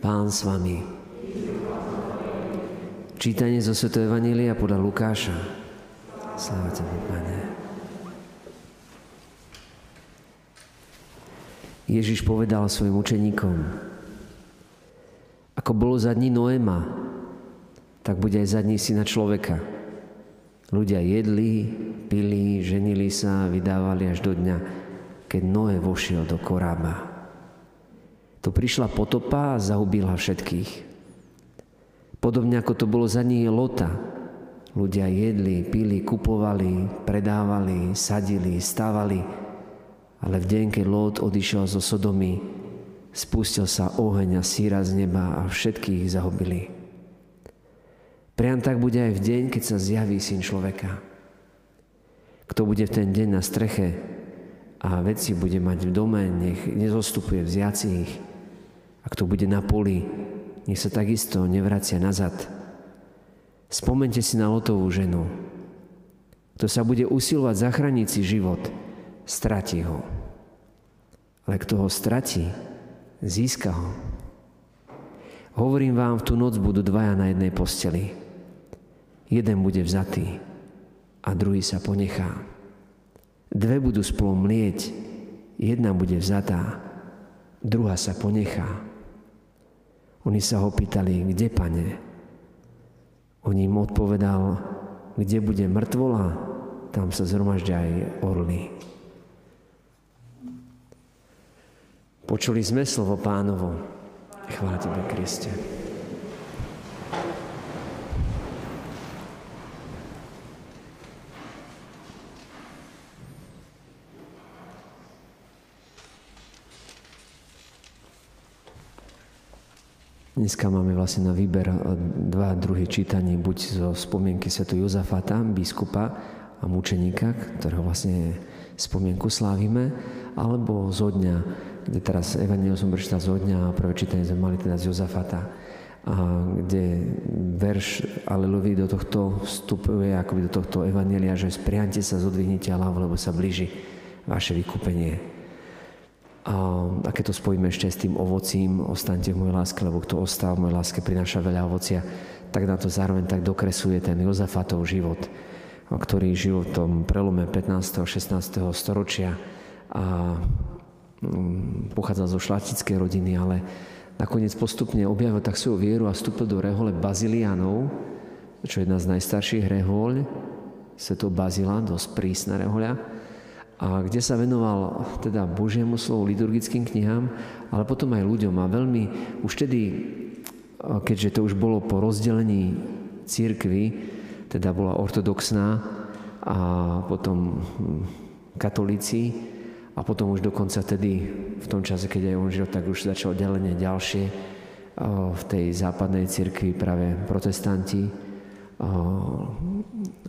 Pán s vami. Čítanie zo Sv. Evanília podľa Lukáša. Sláva Tebe, Pane. Ježiš povedal svojim učeníkom, ako bolo za dní Noéma, tak bude aj za dní syna človeka. Ľudia jedli, pili, ženili sa, vydávali až do dňa, keď Noé vošiel do korába. Tu prišla potopa a zahubila všetkých. Podobne ako to bolo za ní Lota. Ľudia jedli, pili, kupovali, predávali, sadili, stávali. Ale v deň, keď Lot odišiel zo Sodomy, spustil sa oheň a síra z neba a všetkých zahubili. Priam tak bude aj v deň, keď sa zjaví syn človeka. Kto bude v ten deň na streche a veci bude mať v dome, nech nezostupuje vziacich a kto bude na poli, nech sa takisto nevracia nazad. Spomente si na Lotovú ženu. Kto sa bude usilovať zachrániť si život, stratí ho. Ale kto ho stratí, získa ho. Hovorím vám, v tú noc budú dvaja na jednej posteli. Jeden bude vzatý a druhý sa ponechá. Dve budú spolu mlieť, jedna bude vzatá, druhá sa ponechá. Oni sa ho pýtali, kde, pane? On im odpovedal, kde bude mŕtvola, tam sa zhromaždia aj orly. Počuli sme slovo pánovo. Chvála Tebe, Kriste. Dneska máme vlastne na výber eh, dva druhy čítaní, buď zo spomienky svetu Jozafata, biskupa a mučeníka, ktorého vlastne spomienku slávime, alebo zo dňa, kde teraz Evangelium som prečítal zo dňa a prvé čítanie sme mali teda z Jozafata, a kde verš Aleluvi do tohto vstupuje akoby do tohto Evangelia, že spriante sa, zodvihnite hlavu, lebo sa blíži vaše vykúpenie. A, a keď to spojíme ešte s tým ovocím, ostaňte v mojej láske, lebo kto ostal v mojej láske, prináša veľa ovocia, tak na to zároveň tak dokresuje ten Jozafatov život, ktorý žil v tom prelome 15. a 16. storočia a mm, pochádzal zo šlachtickej rodiny, ale nakoniec postupne objavil tak svoju vieru a vstúpil do rehole Bazilianov, čo je jedna z najstarších rehoľ, sveto Bazila, dosť prísna rehoľa a kde sa venoval teda Božiemu slovu, liturgickým knihám, ale potom aj ľuďom. A veľmi už tedy, keďže to už bolo po rozdelení církvy, teda bola ortodoxná a potom hm, katolíci a potom už dokonca tedy v tom čase, keď aj on žil, tak už začalo delenie ďalšie v tej západnej cirkvi práve protestanti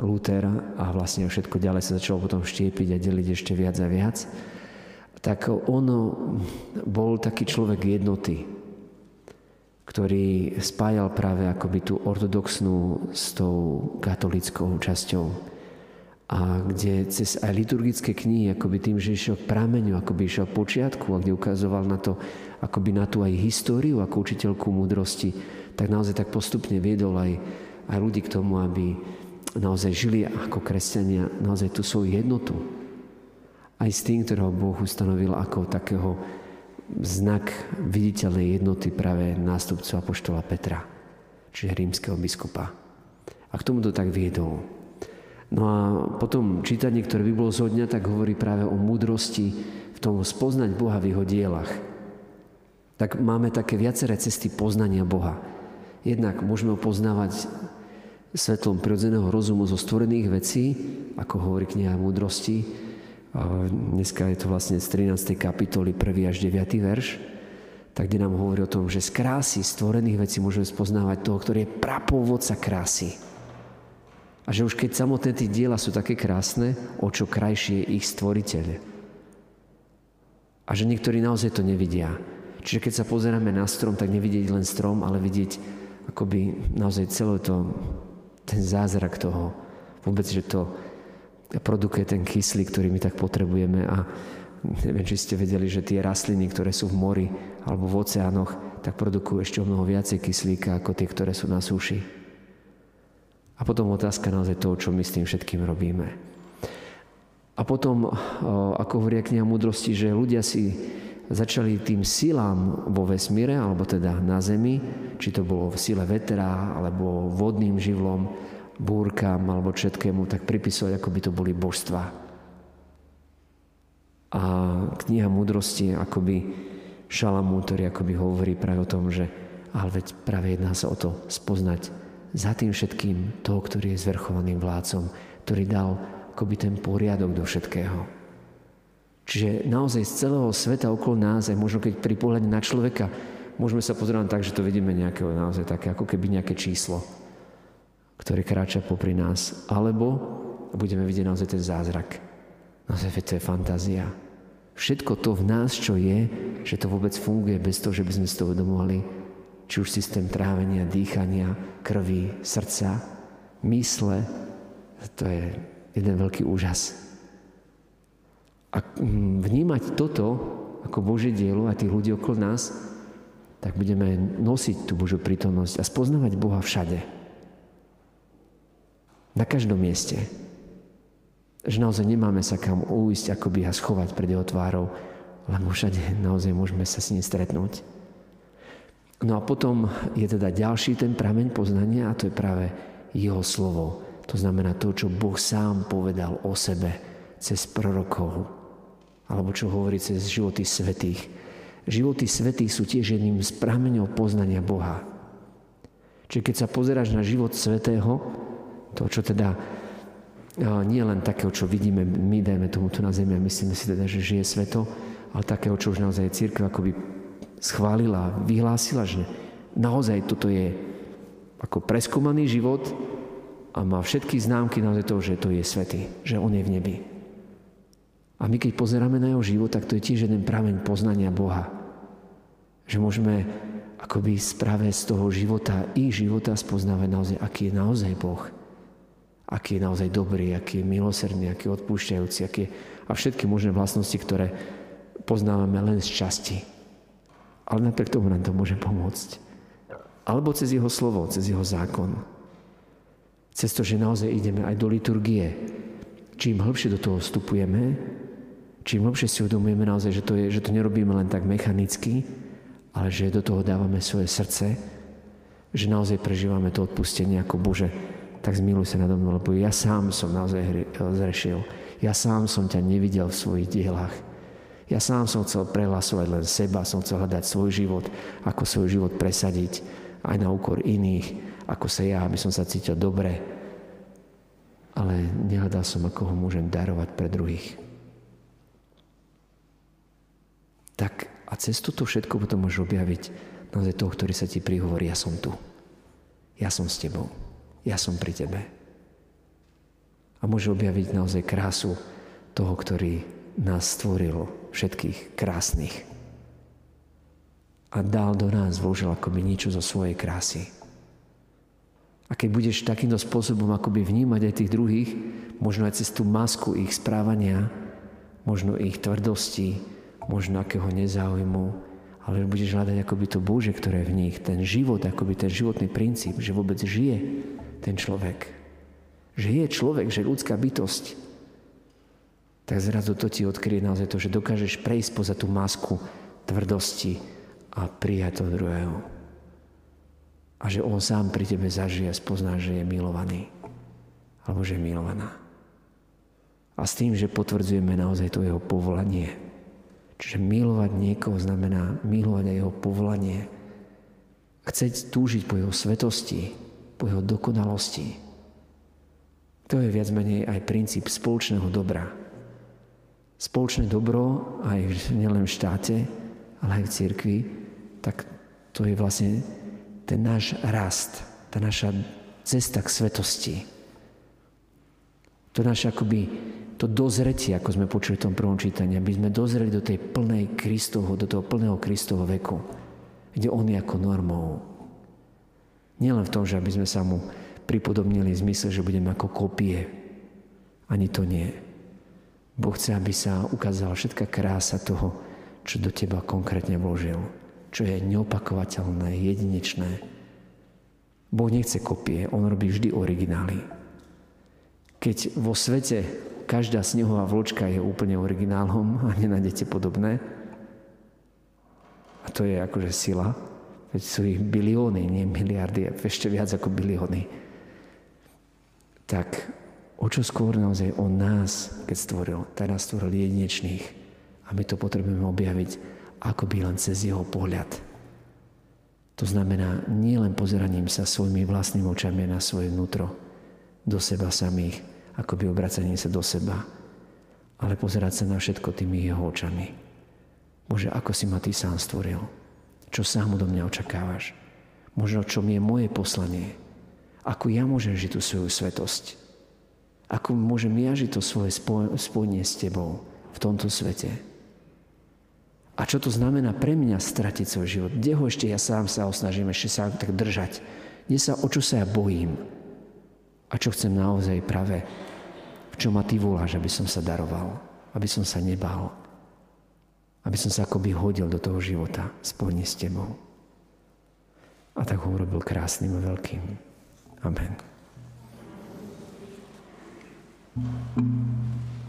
Luther a vlastne všetko ďalej sa začalo potom štiepiť a deliť ešte viac a viac, tak on bol taký človek jednoty, ktorý spájal práve akoby tú ortodoxnú s tou katolickou časťou. A kde cez aj liturgické knihy, akoby tým, že išiel k prameňu, akoby išiel počiatku a kde ukazoval na to, akoby na tú aj históriu ako učiteľku múdrosti, tak naozaj tak postupne viedol aj aj ľudí k tomu, aby naozaj žili ako kresťania naozaj tú svoju jednotu. Aj s tým, ktorého Boh ustanovil ako takého znak viditeľnej jednoty práve nástupcu Apoštola Petra, čiže rímskeho biskupa. A k tomu to tak viedol. No a potom čítanie, ktoré by bolo zo dňa, tak hovorí práve o múdrosti v tom spoznať Boha v jeho dielach. Tak máme také viaceré cesty poznania Boha. Jednak môžeme ho poznávať svetlom prirodzeného rozumu zo stvorených vecí, ako hovorí kniha múdrosti. Dneska je to vlastne z 13. kapitoly 1. až 9. verš, tak kde nám hovorí o tom, že z krásy stvorených vecí môžeme spoznávať toho, ktorý je prapôvodca krásy. A že už keď samotné tie diela sú také krásne, o čo krajšie je ich stvoriteľ. A že niektorí naozaj to nevidia. Čiže keď sa pozeráme na strom, tak nevidieť len strom, ale vidieť akoby naozaj celé to ten zázrak toho, vôbec, že to produkuje ten kyslík, ktorý my tak potrebujeme a neviem, či ste vedeli, že tie rastliny, ktoré sú v mori alebo v oceánoch, tak produkujú ešte o mnoho viacej kyslíka ako tie, ktoré sú na súši. A potom otázka naozaj toho, čo my s tým všetkým robíme. A potom, ako hovorí kniha múdrosti, že ľudia si začali tým silám vo vesmíre, alebo teda na Zemi, či to bolo v sile vetra, alebo vodným živlom, búrkam, alebo všetkému, tak pripisovať, ako by to boli božstva. A kniha múdrosti, akoby Šalamún, ktorý akoby hovorí práve o tom, že ale veď práve jedná sa o to spoznať za tým všetkým toho, ktorý je zvrchovaným vládcom, ktorý dal akoby ten poriadok do všetkého. Čiže naozaj z celého sveta okolo nás, aj možno keď pri pohľade na človeka, môžeme sa pozerať tak, že to vidíme nejaké, naozaj také, ako keby nejaké číslo, ktoré kráča popri nás. Alebo budeme vidieť naozaj ten zázrak. Naozaj to je fantázia. Všetko to v nás, čo je, že to vôbec funguje bez toho, že by sme z toho uvedomovali, či už systém trávenia, dýchania, krvi, srdca, mysle, to je jeden veľký úžas. A mm, vnímať toto ako Božie dielo a tých ľudí okolo nás, tak budeme nosiť tú Božiu prítomnosť a spoznávať Boha všade. Na každom mieste. Že naozaj nemáme sa kam uísť, by a schovať pred jeho tvárou, lebo všade naozaj môžeme sa s ním stretnúť. No a potom je teda ďalší ten prameň poznania a to je práve jeho slovo. To znamená to, čo Boh sám povedal o sebe cez prorokov, alebo čo hovorí cez životy svetých. Životy svetých sú tiež jedným z prameňov poznania Boha. Čiže keď sa pozeráš na život svetého, to, čo teda nie len takého, čo vidíme my, dajme tomu tu na zemi a myslíme si teda, že žije sveto, ale takého, čo už naozaj církev akoby schválila, vyhlásila, že naozaj toto je ako preskúmaný život, a má všetky známky naozaj toho, že to je svetý, že on je v nebi. A my keď pozeráme na jeho život, tak to je tiež jeden prameň poznania Boha. Že môžeme akoby správe z toho života, ich života spoznávať naozaj, aký je naozaj Boh. Aký je naozaj dobrý, aký je milosrdný, aký je odpúšťajúci, aký je, a všetky možné vlastnosti, ktoré poznávame len z časti. Ale napriek tomu nám to môže pomôcť. Alebo cez jeho slovo, cez jeho zákon. Cez to, že naozaj ideme aj do liturgie. Čím hlbšie do toho vstupujeme, čím hlbšie si uvedomujeme naozaj, že to, je, že to nerobíme len tak mechanicky, ale že do toho dávame svoje srdce, že naozaj prežívame to odpustenie ako Bože, tak zmiluj sa nado mnou, lebo ja sám som naozaj zrešil. Ja sám som ťa nevidel v svojich dielach. Ja sám som chcel prehlasovať len seba, som chcel hľadať svoj život, ako svoj život presadiť aj na úkor iných ako sa ja, aby som sa cítil dobre, ale nehľadal som, ako ho môžem darovať pre druhých. Tak a cez toto všetko potom môžeš objaviť naozaj toho, ktorý sa ti prihovorí, ja som tu. Ja som s tebou. Ja som pri tebe. A môže objaviť naozaj krásu toho, ktorý nás stvoril všetkých krásnych. A dal do nás, vložil akoby niečo zo svojej krásy. A keď budeš takýmto spôsobom akoby vnímať aj tých druhých, možno aj cez tú masku ich správania, možno ich tvrdosti, možno akého nezáujmu, ale budeš hľadať akoby to Bože, ktoré je v nich, ten život, akoby ten životný princíp, že vôbec žije ten človek. Že je človek, že je ľudská bytosť. Tak zrazu to ti odkryje naozaj to, že dokážeš prejsť poza tú masku tvrdosti a prijať toho druhého a že on sám pri tebe zažije a spozná, že je milovaný alebo že je milovaná. A s tým, že potvrdzujeme naozaj to jeho povolanie. Čiže milovať niekoho znamená milovať aj jeho povolanie. Chceť túžiť po jeho svetosti, po jeho dokonalosti. To je viac menej aj princíp spoločného dobra. Spoločné dobro aj nielen v štáte, ale aj v cirkvi, tak to je vlastne ten náš rast, tá naša cesta k svetosti. To naše akoby to dozretie, ako sme počuli v tom prvom čítaní, aby sme dozreli do tej plnej Kristovho, do toho plného Kristovho veku, kde On je ako normou. Nielen v tom, že aby sme sa mu pripodobnili v zmysle, že budeme ako kopie. Ani to nie. Boh chce, aby sa ukázala všetká krása toho, čo do teba konkrétne vložil. čo je neopakovateľné, jedinečné. Boh nechce kopie, on robí vždy originály. Keď vo svete každá snehová vločka je úplne originálom a nenájdete podobné, a to je akože sila, veď sú ich bilióny, nie miliardy, ešte viac ako bilióny, tak o čo skôr naozaj on nás, keď stvoril, nás stvoril jedinečných a my to potrebujeme objaviť by len cez jeho pohľad. To znamená nie len pozeraním sa svojimi vlastnými očami na svoje vnútro, do seba samých, ako by obracaním sa do seba, ale pozerať sa na všetko tými jeho očami. Bože, ako si ma Ty sám stvoril? Čo sám do mňa očakávaš? Možno, čo mi je moje poslanie? Ako ja môžem žiť tú svoju svetosť? Ako môžem ja žiť to svoje spojenie s Tebou v tomto svete? A čo to znamená pre mňa stratiť svoj život? Kde ho ešte ja sám sa osnažím ešte sa tak držať? Kde sa, o čo sa ja bojím? A čo chcem naozaj práve? Čo ma ty voláš, aby som sa daroval? Aby som sa nebal? Aby som sa akoby hodil do toho života spojne s tebou. A tak ho urobil krásnym a veľkým. Amen. thank you